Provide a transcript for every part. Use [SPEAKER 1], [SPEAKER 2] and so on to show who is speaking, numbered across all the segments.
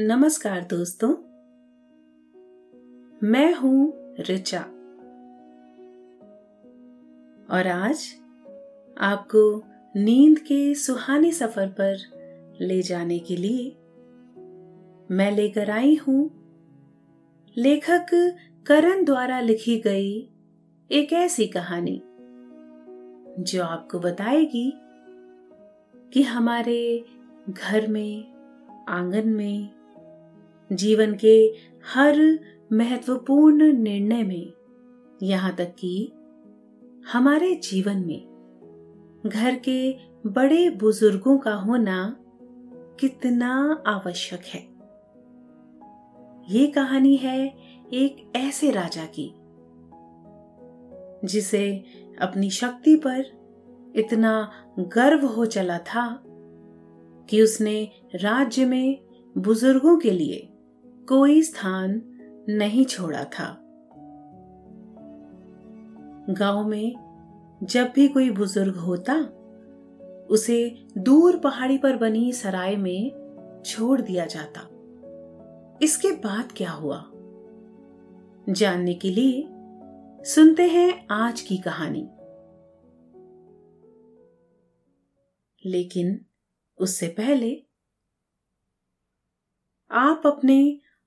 [SPEAKER 1] नमस्कार दोस्तों। मैं हूँ रिचा और आज आपको नींद के सुहाने सफ़र पर ले जाने के लिए मैं लेकर आई हूँ लेखक करण द्वारा लिखी गई एक ऐसी कहानी, जो आपको बताएगी कि हमारे घर में, आँगन में जीवन के हर महत्वपूर्ण निर्णय में, यहाँ तक कि हमारे जीवन में। घर के बड़े बुज़ुर्गों का होना कितना आवश्यक है। ये कहानी है एक ऐसे राजा की, जिसे अपनी शक्ति पर इतना गर्व हो चला था कि उसने राज्य में बुज़ुर्गों के लिए कोई स्थान नहीं छोड़ा था। गाँव में जब भी कोई बुज़ुर्ग होता, उसे दूर पहाड़ी पर बनी सराय में छोड़ दिया जाता। इसके बाद क्या हुआ? जानने के लिए सुनते हैं आज की कहानी। लेकिन उससे पहले आप अपने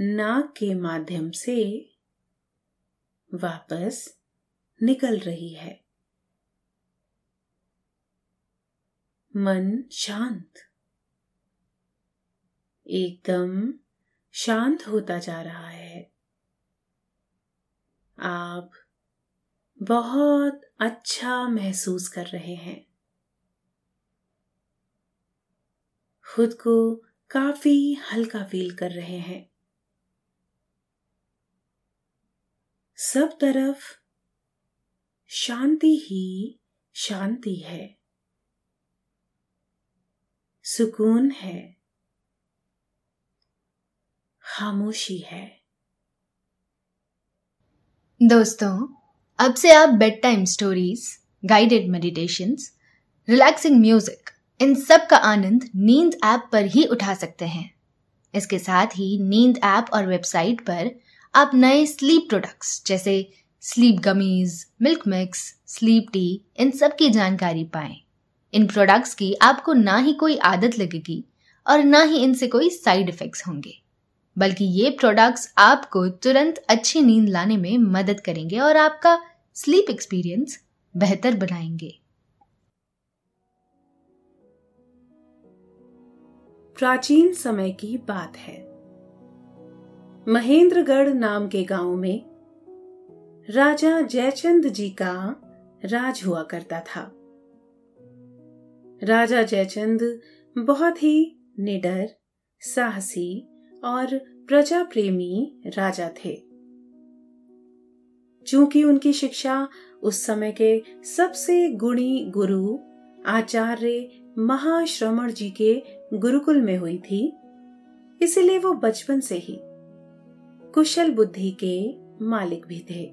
[SPEAKER 1] नाक के माध्यम से वापस निकल रही है। मन शांत। एकदम शांत होता जा रहा है। आप बहुत अच्छा महसूस कर रहे हैं। खुद को काफ़ी हल्का फील कर रहे हैं। सब तरफ़ शांति ही शांति है। सुकून है। खामोशी है।
[SPEAKER 2] दोस्तों, अब से आप bedtime stories guided meditation relaxing music इन सब का आनंद नींद ऐप पर ही उठा सकते हैं। इसके साथ ही नींद ऐप और वेबसाइट पर आप नए स्लीप प्रोडक्ट्स जैसे sleep gummies milk mix sleep tea इन सब की जानकारी पाएँ। इन प्रोडक्ट्स की आपको ना ही कोई आदत लगेगी और ना ही इनसे कोई साइड इफेक्ट्स होंगे। बल्कि ये प्रोडक्ट्स आपको तुरंत अच्छी नींद लाने में मदद करेंगे और आपका स्लीप एक्सपीरियंस बेहतर बनाएँगे।
[SPEAKER 1] प्राचीन समय की बात है। महेंद्रगढ़ नाम के गाँव में राजा जयचंद जी का राज हुआ करता था। राजा जयचंद बहुत ही निडर, साहसी और प्रजा प्रेमी राजा थे। चूँकि उनकी शिक्षा उस समय के सबसे गुणी गुरु आचार्य महाश्रमण जी के गुरुकुल में हुई थी, इसलिए वो बचपन से ही कुशल बुद्धि के मालिक भी थे।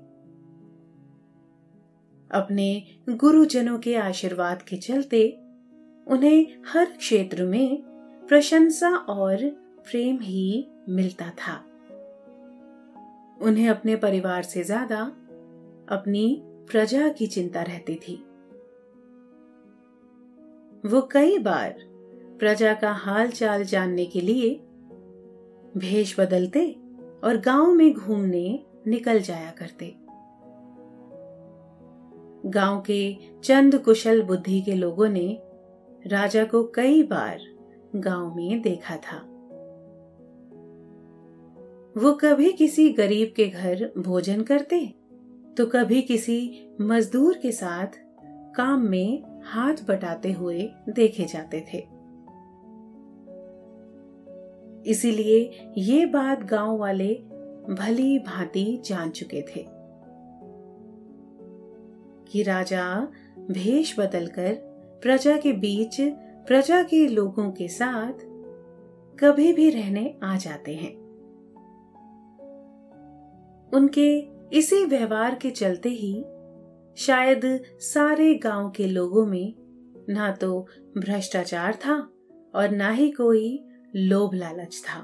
[SPEAKER 1] अपने गुरुजनों के आशीर्वाद के चलते उन्हें हर क्षेत्र में प्रशंसा और प्रेम ही मिलता था। उन्हें अपने परिवार से ज़्यादा अपनी प्रजा की चिंता रहती थी। वो कई बार प्रजा का हाल चाल जानने के लिए भेष बदलते और गाँव में घूमने निकल जाया करते। गाँव के चंद कुशल बुद्धि के लोगों ने राजा को कई बार गाँव में देखा था। वो कभी किसी गरीब के घर भोजन करते तो कभी किसी मजदूर के साथ काम में हाथ बटाते हुए देखे जाते थे। इसीलिए ये बात गाँव वाले भली भांति जान चुके थे कि राजा भेष बदलकर प्रजा के बीच, प्रजा के लोगों के साथ कभी भी रहने आ जाते हैं। उनके इसी व्यवहार के चलते ही शायद सारे गाँव के लोगों में ना तो भ्रष्टाचार था और ना ही कोई लोभ लालच था।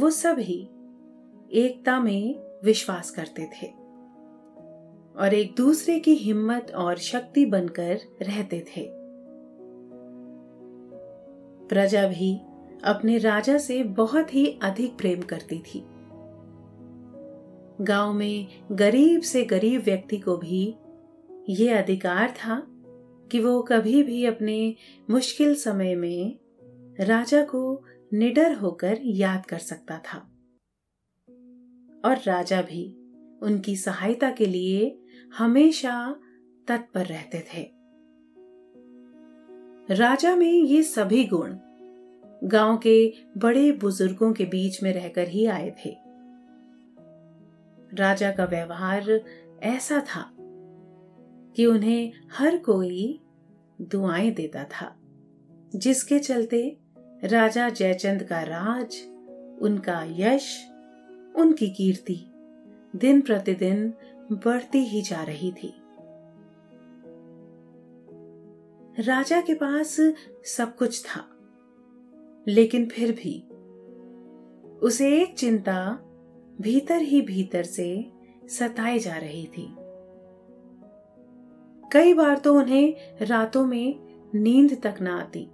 [SPEAKER 1] वो सभी एकता में विश्वास करते थे और एक दूसरे की हिम्मत और शक्ति बनकर रहते थे। प्रजा भी अपने राजा से बहुत ही अधिक प्रेम करती थी। गाँव में गरीब से गरीब व्यक्ति को भी ये अधिकार था कि वो कभी भी अपने मुश्किल समय में राजा को निडर होकर याद कर सकता था। और राजा भी उनकी सहायता के लिए हमेशा तत्पर रहते थे। राजा में ये सभी गुण गाँव के बड़े बुज़ुर्गों के बीच में रहकर ही आए थे। राजा का व्यवहार ऐसा था कि उन्हें हर कोई दुआएँ देता था, जिसके चलते राजा जयचंद का राज, उनका यश, उनकी कीर्ति दिन प्रतिदिन बढ़ती ही जा रही थी। राजा के पास सब कुछ था, लेकिन फिर भी उसे एक चिंता भीतर ही भीतर से सताई जा रही थी। कई बार तो उन्हें रातों में नींद तक ना आती।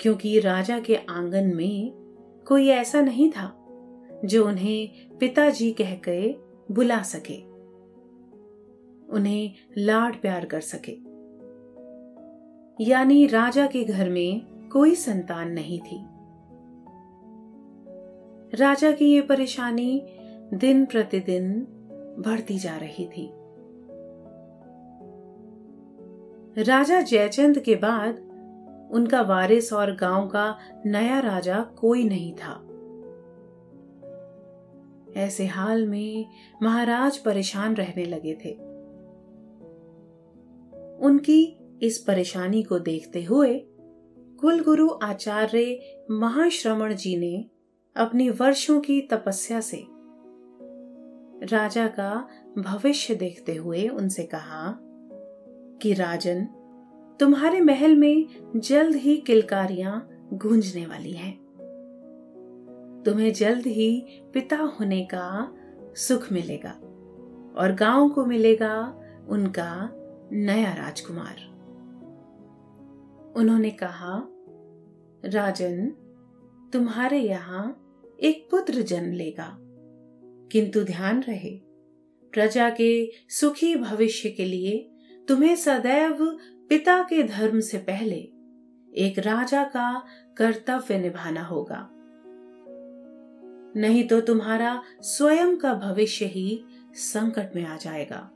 [SPEAKER 1] क्योंकि राजा के आँगन में कोई ऐसा नहीं था जो उन्हें पिताजी कह के बुला सके, उन्हें लाड प्यार कर सके। यानी राजा के घर में कोई संतान नहीं थी। राजा की ये परेशानी दिन प्रतिदिन बढ़ती जा रही थी। राजा जयचंद के बाद उनका वारिस और गाँव का नया राजा कोई नहीं था। ऐसे हाल में महाराज परेशान रहने लगे थे। उनकी इस परेशानी को देखते हुए कुलगुरु आचार्य महाश्रमण जी ने अपनी वर्षों की तपस्या से राजा का भविष्य देखते हुए उनसे कहा कि राजन, तुम्हारे महल में जल्द ही किलकारियाँ गूंजने वाली हैं। तुम्हें जल्द ही पिता होने का सुख मिलेगा और गाँव को मिलेगा उनका नया राजकुमार। उन्होंने कहा, राजन, तुम्हारे यहाँ एक पुत्र जन्म लेगा। किंतु ध्यान रहे, प्रजा के सुखी भविष्य के लिए तुम्हें सदैव पिता के धर्म से पहले एक राजा का कर्तव्य निभाना होगा। नहीं तो तुम्हारा स्वयं का भविष्य ही संकट में आ जाएगा।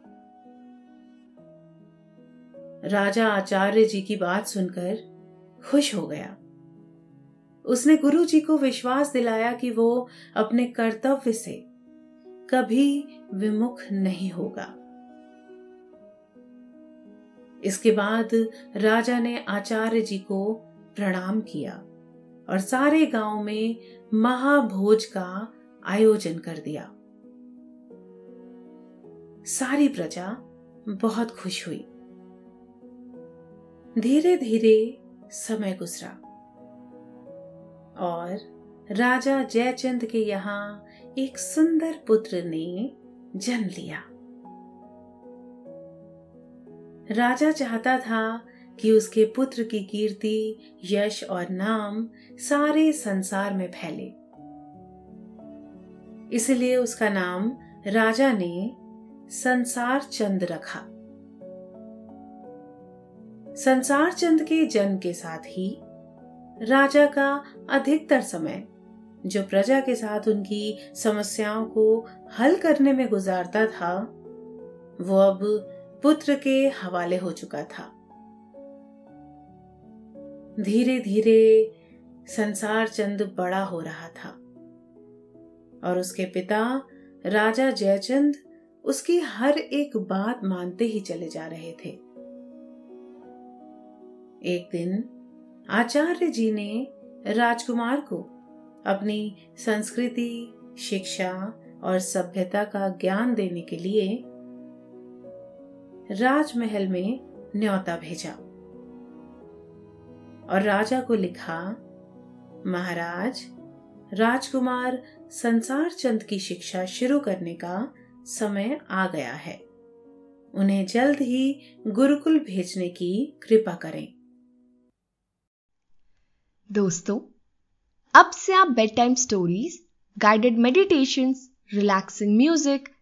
[SPEAKER 1] राजा आचार्य जी की बात सुनकर खुश हो गया। उसने गुरु जी को विश्वास दिलाया कि वो अपने कर्तव्य से कभी विमुख नहीं होगा। इसके बाद राजा ने आचार्य जी को प्रणाम किया और सारे गाँव में महाभोज का आयोजन कर दिया। सारी प्रजा बहुत खुश हुई। धीरे धीरे समय गुजरा और राजा जयचंद के यहाँ एक सुंदर पुत्र ने जन्म लिया। राजा चाहता था कि उसके पुत्र की कीर्ति, यश और नाम सारे संसार में फैले। इसलिए उसका नाम राजा ने संसार चंद रखा। संसार चंद के जन्म के साथ ही राजा का अधिकतर समय, जो प्रजा के साथ उनकी समस्याओं को हल करने में गुजारता था, वो अब पुत्र के हवाले हो चुका था। धीरे धीरे संसार चंद बड़ा हो रहा था और उसके पिता राजा जयचंद उसकी हर एक बात मानते ही चले जा रहे थे। एक दिन आचार्य जी ने राजकुमार को अपनी संस्कृति, शिक्षा और सभ्यता का ज्ञान देने के लिए राजमहल में न्योता भेजा। और राजा को लिखा, महाराज, राजकुमार संसार चंद की शिक्षा शुरू करने का समय आ गया है। उन्हें जल्द ही गुरुकुल भेजने की कृपा करें।
[SPEAKER 2] दोस्तों, अब से आप bedtime stories guided meditation relaxing music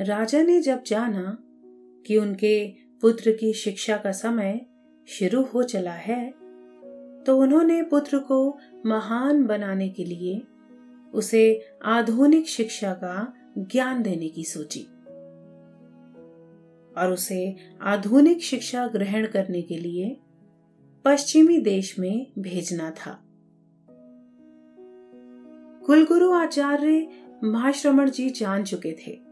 [SPEAKER 1] राजा ने जब जाना कि उनके पुत्र की शिक्षा का समय शुरू हो चला है तो उन्होंने पुत्र को महान बनाने के लिए उसे आधुनिक शिक्षा का ज्ञान देने की सोची और उसे आधुनिक शिक्षा ग्रहण करने के लिए पश्चिमी देश में भेजना था। कुलगुरु आचार्य महाश्रमण जी जान चुके थे।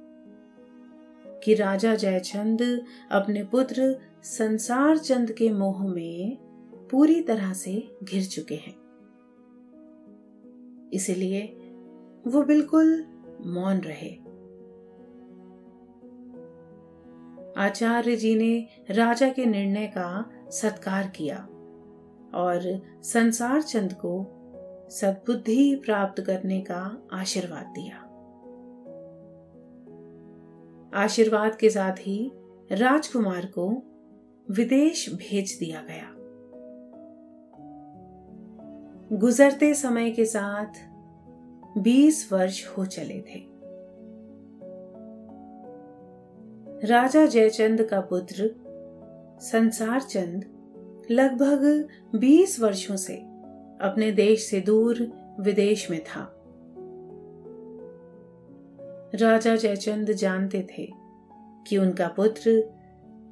[SPEAKER 1] कि राजा जयचंद अपने पुत्र संसार चंद के मोह में पूरी तरह से घिर चुके हैं। इसलिए वो बिल्कुल मौन रहे। आचार्य जी ने राजा के निर्णय का सत्कार किया और संसार चंद को सद्बुद्धि प्राप्त करने का आशीर्वाद दिया। आशीर्वाद के साथ ही राजकुमार को विदेश भेज दिया गया। गुजरते समय के साथ बीस वर्ष हो चले थे। राजा जयचंद का पुत्र संसार चंद लगभग बीस वर्षों से अपने देश से दूर विदेश में था। राजा जयचंद जानते थे कि उनका पुत्र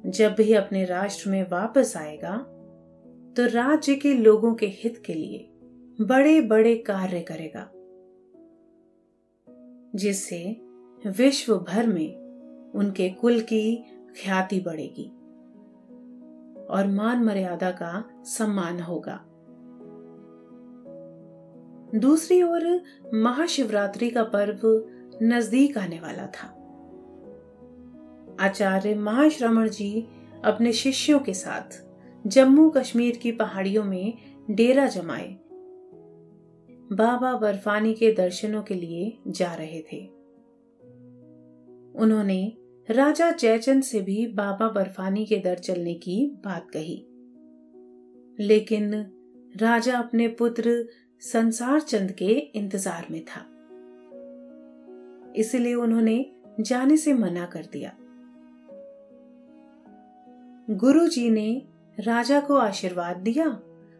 [SPEAKER 1] जब भी अपने राष्ट्र में वापस आएगा तो राज्य के लोगों के हित के लिए बड़े बड़े कार्य करेगा, जिससे विश्व भर में उनके कुल की ख्याति बढ़ेगी और मान मर्यादा का सम्मान होगा। दूसरी ओर महाशिवरात्रि का पर्व नज़दीक आने वाला था। आचार्य महाश्रमण जी अपने शिष्यों के साथ जम्मू कश्मीर की पहाड़ियों में डेरा जमाए। बाबा बर्फानी के दर्शनों के लिए जा रहे थे। उन्होंने राजा जयचंद से भी बाबा बर्फानी के दर चलने की बात कही। लेकिन राजा अपने पुत्र संसार चंद के इंतज़ार में था। इसलिए उन्होंने जाने से मना कर दिया। गुरु जी ने राजा को आशीर्वाद दिया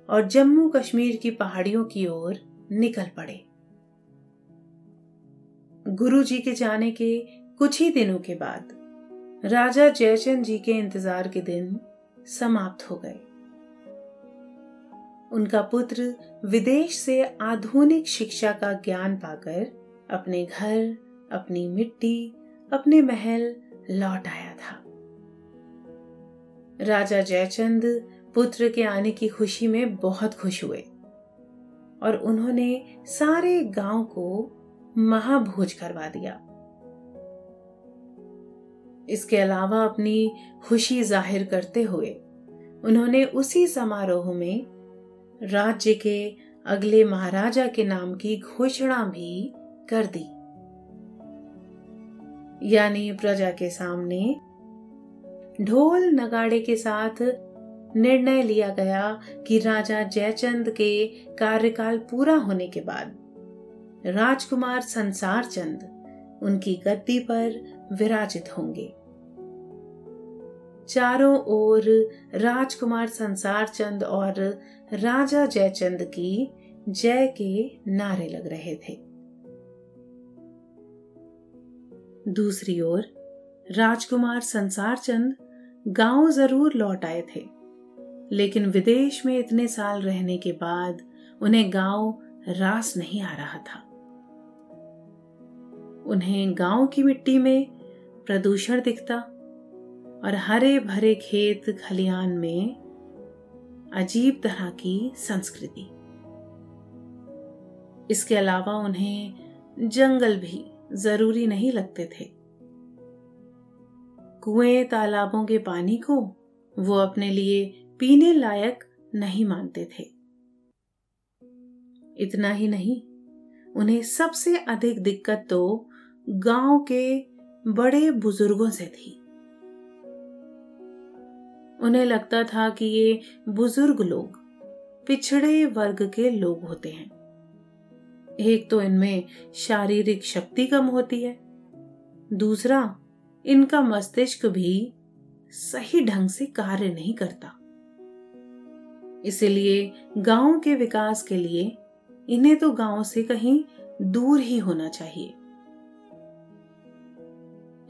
[SPEAKER 1] और जम्मू कश्मीर की पहाड़ियों की ओर निकल पड़े। गुरु जी के जाने के कुछ ही दिनों के बाद राजा जयचंद जी के इंतज़ार के दिन समाप्त हो गए। उनका पुत्र विदेश से आधुनिक शिक्षा का ज्ञान पाकर अपने घर अपनी मिट्टी, अपने महल लौट आया था। राजा जयचंद पुत्र के आने की खुशी में बहुत खुश हुए और उन्होंने सारे गाँव को महाभोज करवा दिया। इसके अलावा अपनी खुशी ज़ाहिर करते हुए उन्होंने उसी समारोह में राज्य के अगले महाराजा के नाम की घोषणा भी कर दी। यानी प्रजा के सामने। ढोल नगाड़े के साथ निर्णय लिया गया कि राजा जयचंद के कार्यकाल पूरा होने के बाद राजकुमार संसार चंद उनकी गद्दी पर विराजित होंगे। चारों ओर राजकुमार संसार चंद और राजा जयचंद की जय के नारे लग रहे थे। दूसरी ओर, राजकुमार संसार चंद गाँव ज़रूर लौट आए थे। लेकिन विदेश में इतने साल रहने के बाद उन्हें गाँव रास नहीं आ रहा था। उन्हें गाँव की मिट्टी में प्रदूषण दिखता और हरे भरे खेत खलियान में अजीब तरह की संस्कृति। इसके अलावा उन्हें जंगल भी ज़रूरी नहीं लगते थे। कुएँ, तालाबों के पानी को वो अपने लिए पीने लायक नहीं मानते थे। इतना ही नहीं, उन्हें सबसे अधिक दिक्कत तो गाँव के बड़े बुज़ुर्गों से थी। उन्हें लगता था कि ये बुज़ुर्ग लोग पिछड़े वर्ग के लोग होते हैं। एक तो इनमें शारीरिक शक्ति कम होती है। दूसरा, इनका मस्तिष्क भी सही ढंग से कार्य नहीं करता। इसलिए गाँव के विकास के लिए इन्हें तो गाँव से कहीं दूर ही होना चाहिए।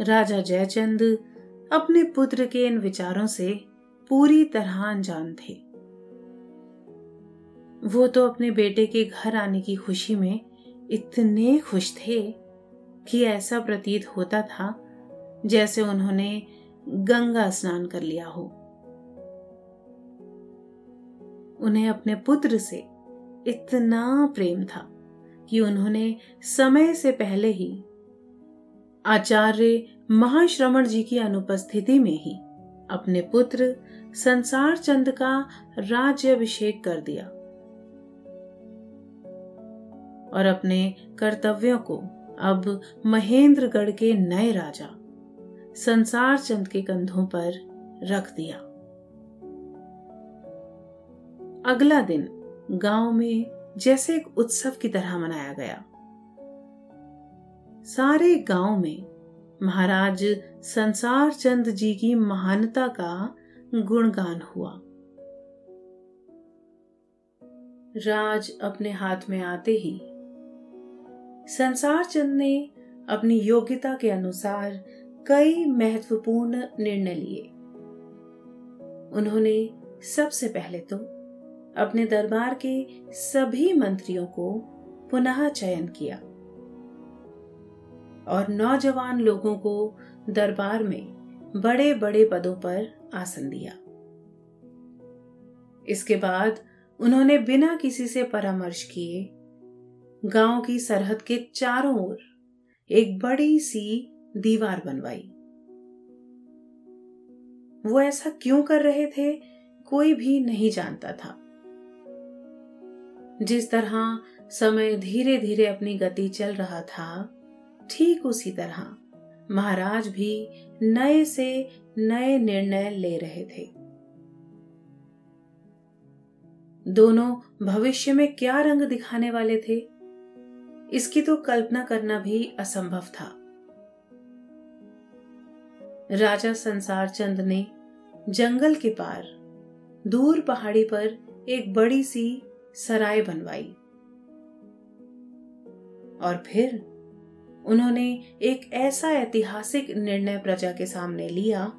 [SPEAKER 1] राजा जयचंद अपने पुत्र के इन विचारों से पूरी तरह अनजान थे। वो तो अपने बेटे के घर आने की खुशी में इतने खुश थे कि ऐसा प्रतीत होता था जैसे उन्होंने गंगा स्नान कर लिया हो। उन्हें अपने पुत्र से इतना प्रेम था कि उन्होंने समय से पहले ही आचार्य महाश्रमण जी की अनुपस्थिति में ही अपने पुत्र संसार चंद का राज्य अभिषेक कर दिया। और अपने कर्तव्यों को। अब महेंद्रगढ़ के नए राजा, संसार चंद के कंधों पर रख दिया। अगला दिन गाँव में जैसे एक उत्सव की तरह मनाया गया। सारे गाँव में महाराज संसार चंद जी की महानता का गुणगान हुआ। राज अपने हाथ में आते ही संसार चंद ने अपनी योग्यता के अनुसार कई महत्वपूर्ण निर्णय लिए। उन्होंने सबसे पहले तो अपने दरबार के सभी मंत्रियों को पुनः चयन किया और नौजवान लोगों को दरबार में बड़े बड़े पदों पर आसन दिया। इसके बाद उन्होंने बिना किसी से परामर्श किए गाँव की सरहद के चारों ओर एक बड़ी सी दीवार बनवाई। वो ऐसा क्यों कर रहे थे, कोई भी नहीं जानता था। जिस तरह समय धीरे धीरे अपनी गति चल रहा था, ठीक उसी तरह महाराज भी नए से नए निर्णय ले रहे थे। दोनों भविष्य में क्या रंग दिखाने वाले थे? इसकी तो कल्पना करना भी असंभव था। राजा संसार चंद ने जंगल के पार, दूर पहाड़ी पर एक बड़ी सी सराय बनवाई। और फिर उन्होंने एक ऐसा ऐतिहासिक निर्णय प्रजा के सामने लिया,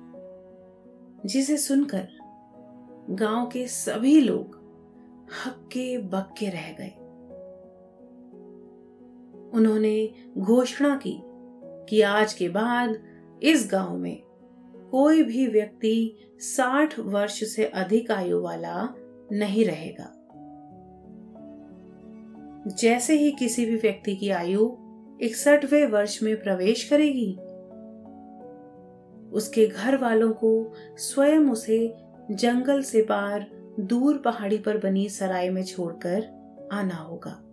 [SPEAKER 1] जिसे सुनकर गाँव के सभी लोग हक्के बक्के रह गए। उन्होंने घोषणा की कि आज के बाद इस गाँव में कोई भी व्यक्ति साठ वर्ष से अधिक आयु वाला नहीं रहेगा। जैसे ही किसी भी व्यक्ति की आयु इकसठवें वर्ष में प्रवेश करेगी, उसके घर वालों को स्वयं उसे जंगल से पार दूर पहाड़ी पर बनी सराय में छोड़कर आना होगा।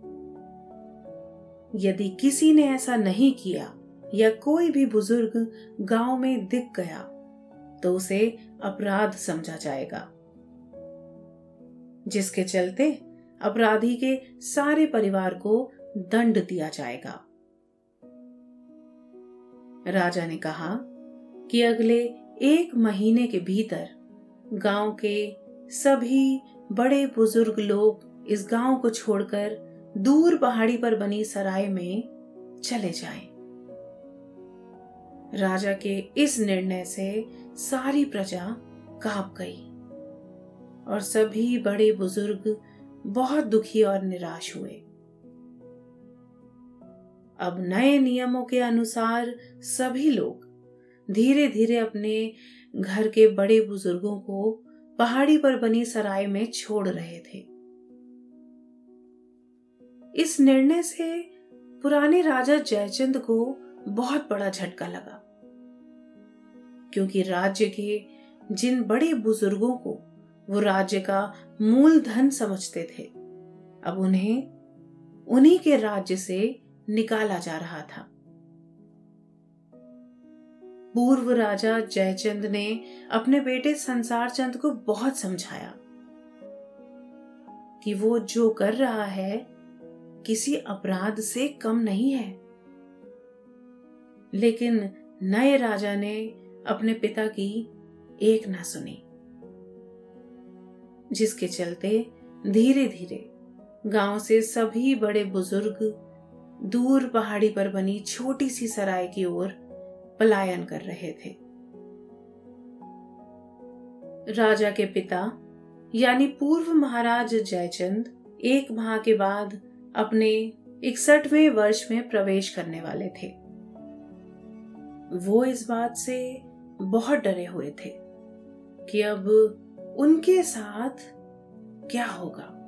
[SPEAKER 1] यदि किसी ने ऐसा नहीं किया या कोई भी बुज़ुर्ग गाँव में दिख गया तो उसे अपराध समझा जाएगा। जिसके चलते अपराधी के सारे परिवार को दंड दिया जाएगा। राजा ने कहा कि अगले एक महीने के भीतर गाँव के सभी बड़े बुज़ुर्ग लोग इस गाँव को छोड़कर दूर पहाड़ी पर बनी सराय में चले जाएँ। राजा के इस निर्णय से सारी प्रजा काँप गई और सभी बड़े बुज़ुर्ग बहुत दुखी और निराश हुए अब नए नियमों के अनुसार सभी लोग धीरे धीरे अपने घर के बड़े बुज़ुर्गों को पहाड़ी पर बनी सराय में छोड़ रहे थे इस निर्णय से पुराने राजा जयचंद को बहुत बड़ा झटका लगा। क्योंकि राज्य के जिन बड़े बुज़ुर्गों को वो राज्य का मूल धन समझते थे, अब उन्हें उन्हीं के राज्य से निकाला जा रहा था। पूर्व राजा जयचंद ने अपने बेटे संसार चंद को बहुत समझाया कि वो जो कर रहा है किसी अपराध से कम नहीं है। लेकिन नए राजा ने अपने पिता की एक ना सुनी, जिसके चलते धीरे धीरे गाँव से सभी बड़े बुज़ुर्ग दूर पहाड़ी पर बनी छोटी सी सराय की ओर पलायन कर रहे थे। राजा के पिता, यानी पूर्व महाराज जयचंद, एक माह के बाद अपने इकसठवें वर्ष में प्रवेश करने वाले थे। वो इस बात से बहुत डरे हुए थे कि अब उनके साथ क्या होगा।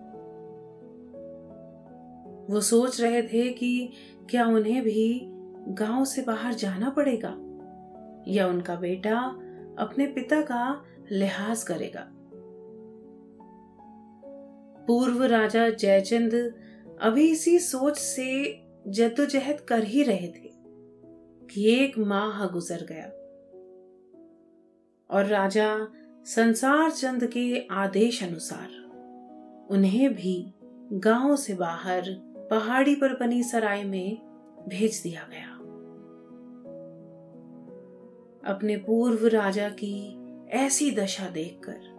[SPEAKER 1] वो सोच रहे थे कि क्या उन्हें भी गाँव से बाहर जाना पड़ेगा या उनका बेटा अपने पिता का लिहाज करेगा। पूर्व राजा जयचंद अभी इसी सोच से जद्दोजहद कर ही रहे थे कि एक माह गुजर गया। और राजा संसार चंद के आदेश अनुसार उन्हें भी गाँव से बाहर पहाड़ी पर बनी सराय में भेज दिया गया। अपने पूर्व राजा की ऐसी दशा देखकर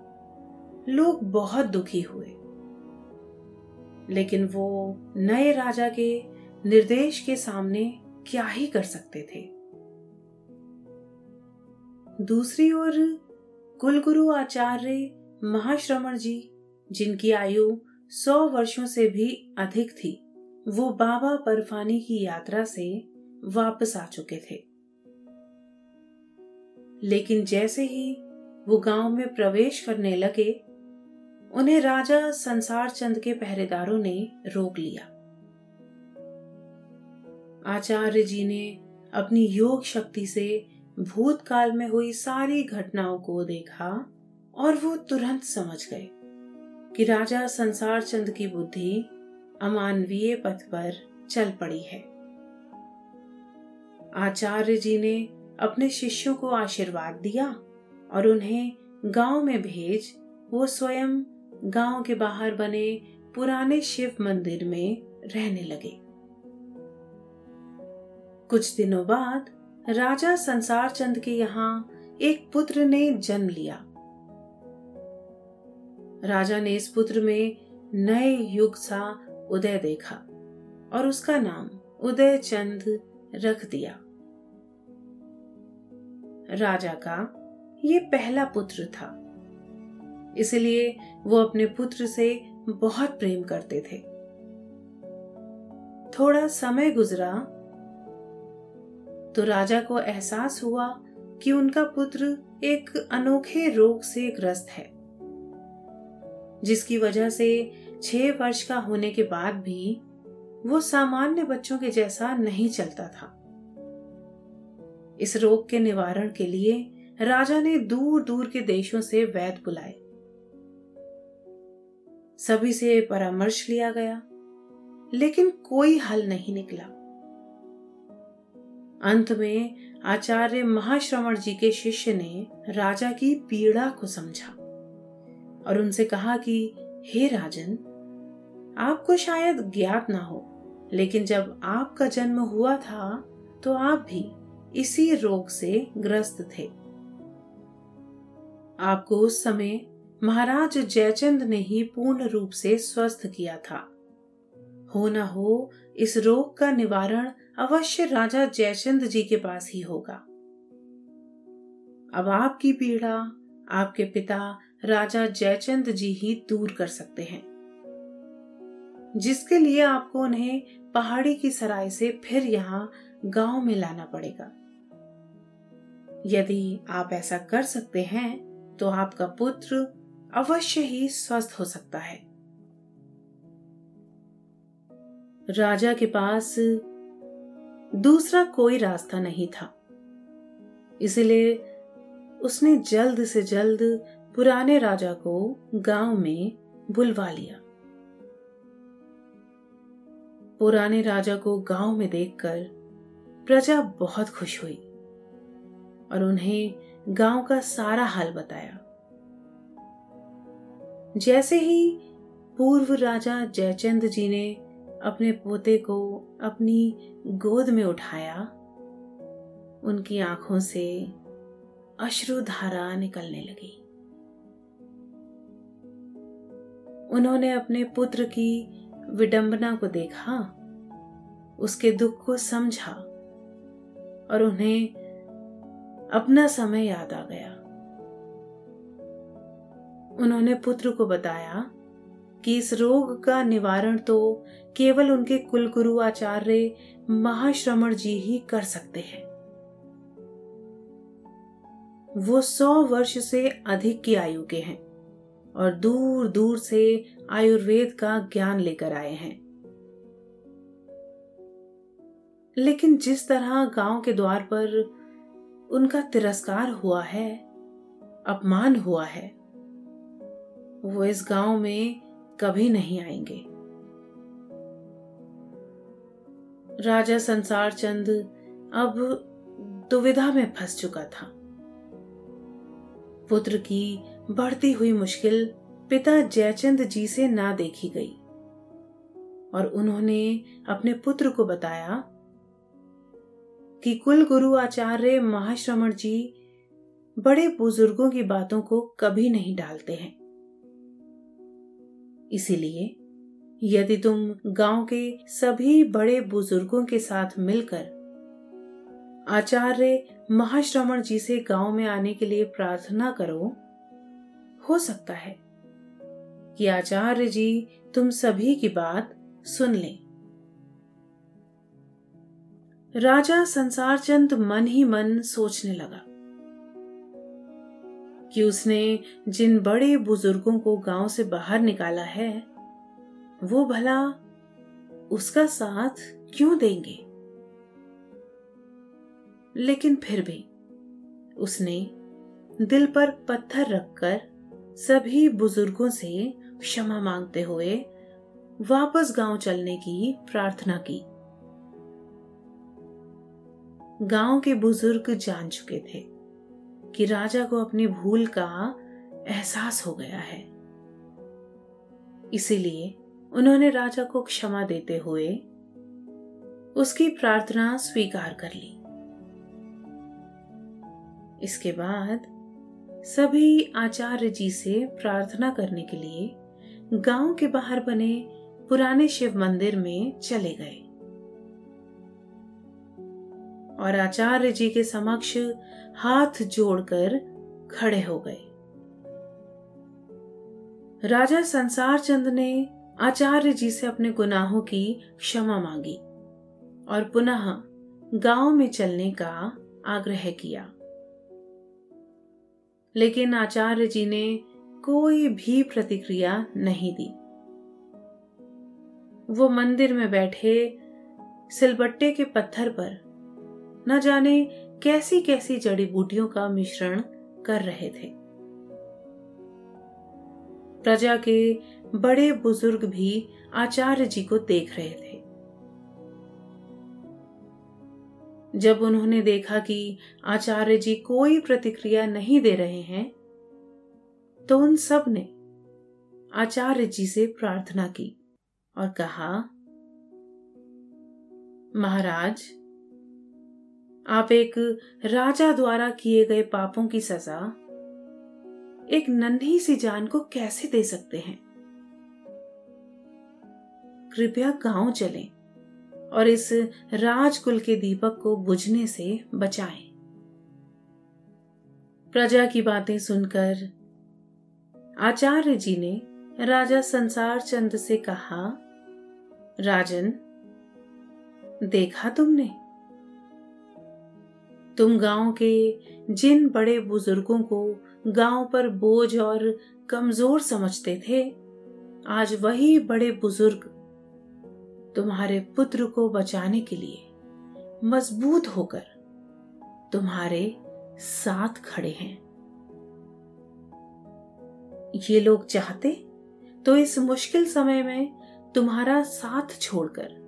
[SPEAKER 1] लोग बहुत दुखी हुए। लेकिन वो नए राजा के निर्देश के सामने क्या ही कर सकते थे। दूसरी ओर, कुलगुरु आचार्य महाश्रमण जी, जिनकी आयु सौ वर्षों से भी अधिक थी, वो बाबा बर्फानी की यात्रा से वापस आ चुके थे। लेकिन जैसे ही वो गाँव में प्रवेश करने लगे उन्हें राजा संसार चंद के पहरेदारों ने रोक लिया। आचार्य जी ने अपनी योग शक्ति से भूतकाल में हुई सारी घटनाओं को देखा और वो तुरंत समझ गए कि राजा संसार चंद की बुद्धि अमानवीय पथ पर चल पड़ी है। आचार्य जी ने अपने शिष्यों को आशीर्वाद दिया और उन्हें गाँव में भेज वो स्वयं गाँव के बाहर बने पुराने शिव मंदिर में रहने लगे। कुछ दिनों बाद राजा संसार चंद के यहाँ एक पुत्र ने जन्म लिया। राजा ने इस पुत्र में नए युग सा उदय देखा और उसका नाम उदय चंद रख दिया। राजा का ये पहला पुत्र था। इसलिए वो अपने पुत्र से बहुत प्रेम करते थे। थोड़ा समय गुजरा तो राजा को एहसास हुआ कि उनका पुत्र एक अनोखे रोग से ग्रस्त है, जिसकी वजह से छह वर्ष का होने के बाद भी वो सामान्य बच्चों के जैसा नहीं चलता था। इस रोग के निवारण के लिए राजा ने दूर दूर के देशों से वैद्य बुलाए। सभी से परामर्श लिया गया, लेकिन कोई हल नहीं निकला। अंत में आचार्य महाश्रवण जी के शिष्य ने राजा की पीड़ा को समझा और उनसे कहा कि, हे राजन, आपको शायद ज्ञात ना हो, लेकिन जब आपका जन्म हुआ था तो आप भी इसी रोग से ग्रस्त थे। आपको उस समय महाराज जयचंद ने ही पूर्ण रूप से स्वस्थ किया था। हो न हो, इस रोग का निवारण अवश्य राजा जयचंद जी के पास ही होगा। अब आपकी पीड़ा, आपके पिता राजा जयचंद जी ही दूर कर सकते हैं, जिसके लिए आपको उन्हें पहाड़ी की सराय से फिर यहाँ गाँव में लाना पड़ेगा। यदि आप ऐसा कर सकते हैं तो आपका पुत्र अवश्य ही स्वस्थ हो सकता है। राजा के पास दूसरा कोई रास्ता नहीं था। इसलिए उसने जल्द से जल्द पुराने राजा को गाँव में बुलवा लिया। पुराने राजा को गाँव में देखकर प्रजा बहुत खुश हुई और उन्हें गाँव का सारा हाल बताया। जैसे ही पूर्व राजा जयचंद जी ने अपने पोते को अपनी गोद में उठाया, उनकी आँखों से अश्रुधारा निकलने लगी। उन्होंने अपने पुत्र की विडंबना को देखा, उसके दुख को समझा और उन्हें अपना समय याद आ गया। उन्होंने पुत्र को बताया कि इस रोग का निवारण तो केवल उनके कुलगुरु आचार्य महाश्रमण जी ही कर सकते हैं। वो सौ वर्ष से अधिक की आयु के हैं और दूर दूर से आयुर्वेद का ज्ञान लेकर आए हैं। लेकिन जिस तरह गाँव के द्वार पर उनका तिरस्कार हुआ है, अपमान हुआ है वो इस गाँव में कभी नहीं आएँगे। राजा संसार चंद अब दुविधा में फंस चुका था। पुत्र की बढ़ती हुई मुश्किल पिता जयचंद जी से ना देखी गई। और उन्होंने अपने पुत्र को बताया कि कुल गुरु आचार्य महाश्रमण जी बड़े बुज़ुर्गों की बातों को कभी नहीं डालते हैं। इसीलिए, यदि तुम गाँव के सभी बड़े बुज़ुर्गों के साथ मिलकर आचार्य महाश्रवण जी से गाँव में आने के लिए प्रार्थना करो, हो सकता है कि आचार्य जी तुम सभी की बात सुन लें। राजा संसार चंद मन ही मन सोचने लगा। कि उसने जिन बड़े बुज़ुर्गों को गाँव से बाहर निकाला है, वो भला उसका साथ क्यों देंगे? लेकिन फिर भी उसने दिल पर पत्थर रखकर सभी बुज़ुर्गों से क्षमा मांगते हुए वापस गाँव चलने की प्रार्थना की। गाँव के बुज़ुर्ग जान चुके थे। कि राजा को अपनी भूल का एहसास हो गया है। इसीलिए उन्होंने राजा को क्षमा देते हुए उसकी प्रार्थना स्वीकार कर ली। इसके बाद सभी आचार्य जी से प्रार्थना करने के लिए गाँव के बाहर बने पुराने शिव मंदिर में चले गए। और आचार्य जी के समक्ष हाथ जोड़कर खड़े हो गए। राजा संसार चंद ने आचार्य जी से अपने गुनाहों की क्षमा मांगी और पुनः गाँव में चलने का आग्रह किया। लेकिन आचार्य जी ने कोई भी प्रतिक्रिया नहीं दी। वो मंदिर में बैठे सिलबट्टे के पत्थर पर न जाने कैसी कैसी जड़ी बूटियों का मिश्रण कर रहे थे। प्रजा के बड़े बुज़ुर्ग भी आचार्य जी को देख रहे थे। जब उन्होंने देखा कि आचार्य जी कोई प्रतिक्रिया नहीं दे रहे हैं तो उन सबने आचार्य जी से प्रार्थना की और कहा, महाराज आप एक राजा द्वारा किए गए पापों की सजा एक नन्ही सी जान को कैसे दे सकते हैं कृपया गाँव चलें और इस राजकुल के दीपक को बुझने से बचाएँ। प्रजा की बातें सुनकर आचार्य जी ने राजा संसार चंद से कहा, राजन, देखा तुमने तुम गाँव के जिन बड़े बुज़ुर्गों को गाँव पर बोझ और कमज़ोर समझते थे, आज वही बड़े बुज़ुर्ग तुम्हारे पुत्र को बचाने के लिए मज़बूत होकर तुम्हारे साथ खड़े हैं। ये लोग चाहते तो इस मुश्किल समय में तुम्हारा साथ छोड़कर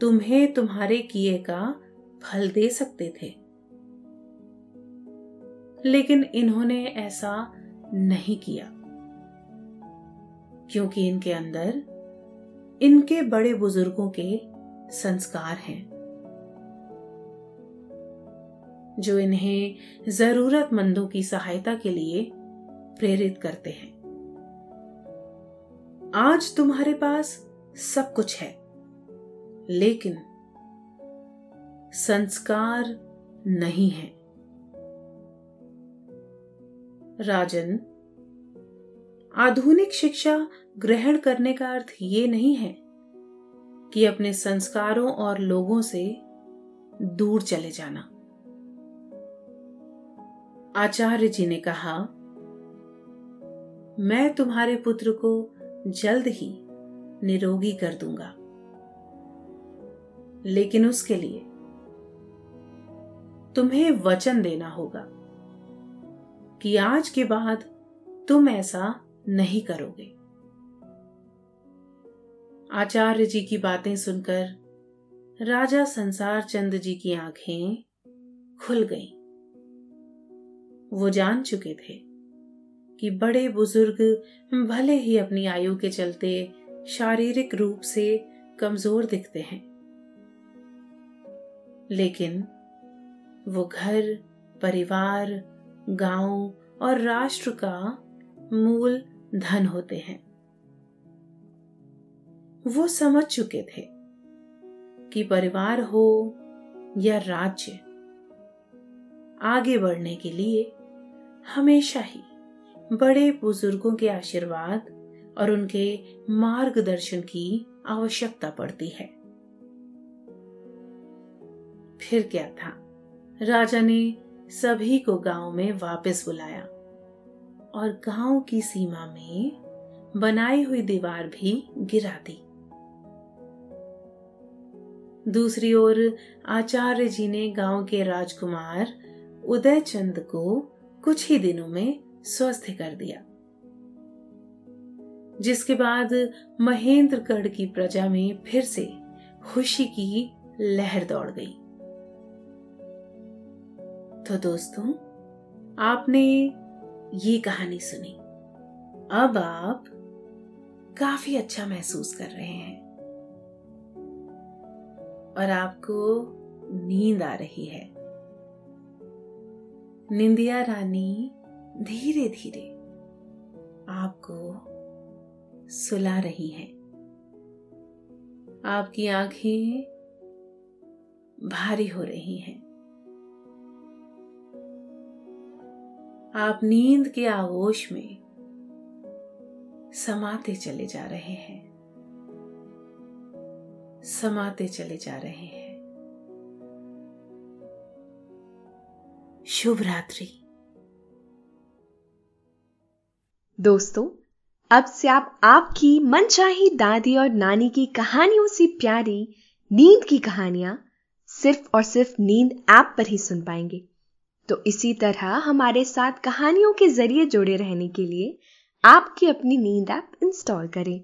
[SPEAKER 1] तुम्हें तुम्हारे किए का फल दे सकते थे। लेकिन इन्होंने ऐसा नहीं किया। क्योंकि इनके अंदर इनके बड़े बुज़ुर्गों के संस्कार हैं, जो इन्हें जरूरतमंदों की सहायता के लिए प्रेरित करते हैं। आज तुम्हारे पास सब कुछ है, लेकिन संस्कार नहीं है। राजन, आधुनिक शिक्षा ग्रहण करने का अर्थ ये नहीं है कि अपने संस्कारों और लोगों से दूर चले जाना। आचार्य जी ने कहा, मैं तुम्हारे पुत्र को जल्द ही निरोगी कर दूँगा। लेकिन उसके लिए तुम्हें वचन देना होगा। कि आज के बाद तुम ऐसा नहीं करोगे आचार्य जी की बातें सुनकर राजा संसार चंद जी की आँखें खुल गईं। वो जान चुके थे कि बड़े बुज़ुर्ग भले ही अपनी आयु के चलते शारीरिक रूप से कमज़ोर दिखते हैं, लेकिन वो घर, परिवार, गाँव और राष्ट्र का मूल धन होते हैं। वो समझ चुके थे कि परिवार हो या राज्य, आगे बढ़ने के लिए हमेशा ही बड़े बुज़ुर्गों के आशीर्वाद और उनके मार्गदर्शन की आवश्यकता पड़ती है। फिर क्या था? राजा ने सभी को गाँव में वापस बुलाया। और गाँव की सीमा में बनाई हुई दीवार भी गिरा दी। दूसरी ओर आचार्य जी ने गाँव के राजकुमार उदय चंद को कुछ ही दिनों में स्वस्थ कर दिया। जिसके बाद महेंद्रगढ़ की प्रजा में फिर से खुशी की लहर दौड़ गई। तो दोस्तों, आपने ये कहानी सुनी। अब आप काफ़ी अच्छा महसूस कर रहे हैं। और आपको नींद आ रही है। निंदिया रानी धीरे धीरे आपको सुला रही है। आपकी आँखें भारी हो रही हैं। आप नींद के आगोश में समाते चले जा रहे हैं। समाते चले जा रहे हैं। शुभ रात्रि।
[SPEAKER 3] दोस्तों, अब से आप आपकी मनचाही दादी और नानी की कहानियों से प्यारी नींद की कहानियाँ सिर्फ़ और सिर्फ़ नींद ऐप पर ही सुन पाएँगे। तो इसी तरह हमारे साथ कहानियों के ज़रिए जुड़े रहने के लिए आपकी अपनी नींद ऐप इंस्टॉल करें।